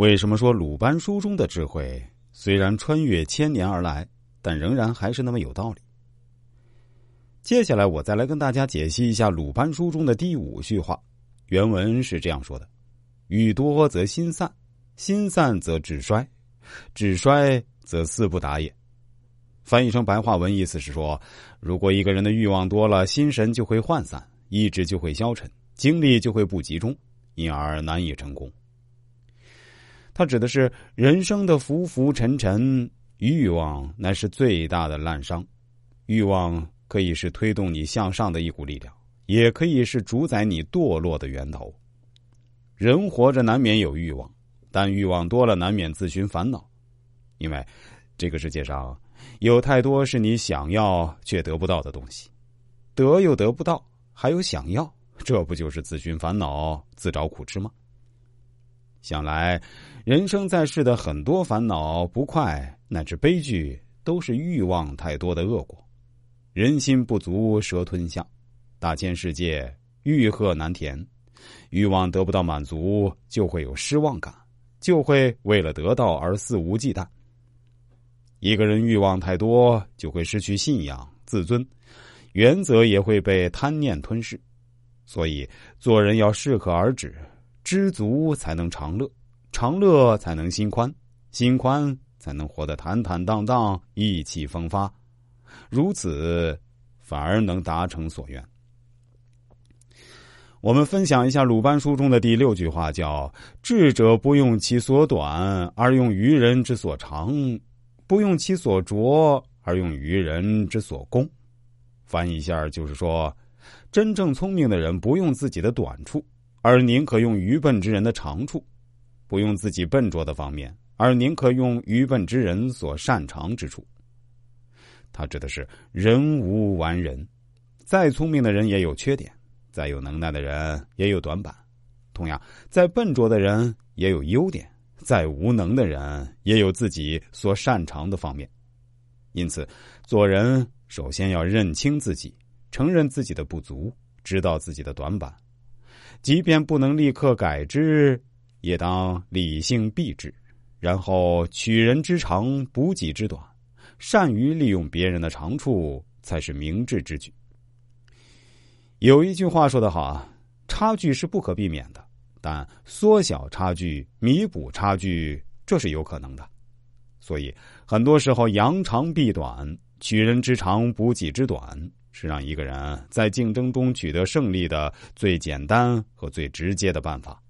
为什么说鲁班书中的智慧虽然穿越千年而来，但仍然还是那么有道理？接下来我再来跟大家解析一下鲁班书中的第五句话，原文是这样说的：“欲多则心散，心散则志衰，志衰则思不达也。”翻译成白话文，意思是说，如果一个人的欲望多了，心神就会涣散，意志就会消沉，精力就会不集中，因而难以成功。他指的是人生的浮浮沉沉，欲望乃是最大的滥觞。欲望可以是推动你向上的一股力量，也可以是主宰你堕落的源头。人活着难免有欲望，但欲望多了难免自寻烦恼，因为这个世界上有太多是你想要却得不到的东西，得又得不到，还有想要，这不就是自寻烦恼、自找苦吃吗？想来，人生在世的很多烦恼、不快乃至悲剧，都是欲望太多的恶果。人心不足蛇吞象，大千世界欲壑难填，欲望得不到满足，就会有失望感，就会为了得到而肆无忌惮。一个人欲望太多，就会失去信仰、自尊，原则也会被贪念吞噬。所以，做人要适可而止。知足才能长乐，长乐才能心宽，心宽才能活得坦坦荡荡、意气风发，如此反而能达成所愿。我们分享一下鲁班书中的第六句话，叫“智者不用其所短，而用愚人之所长；不用其所拙，而用愚人之所攻。”翻译一下就是说，真正聪明的人不用自己的短处。而宁可用愚笨之人的长处，不用自己笨拙的方面，而宁可用愚笨之人所擅长之处。他指的是人无完人，再聪明的人也有缺点，再有能耐的人也有短板，同样，再笨拙的人也有优点，再无能的人也有自己所擅长的方面。因此，做人首先要认清自己，承认自己的不足，知道自己的短板。即便不能立刻改之，也当理性避之，然后取人之长，补己之短，善于利用别人的长处，才是明智之举。有一句话说得好啊，差距是不可避免的，但缩小差距、弥补差距，这是有可能的。所以，很多时候扬长避短，取人之长，补己之短。是让一个人在竞争中取得胜利的最简单和最直接的办法。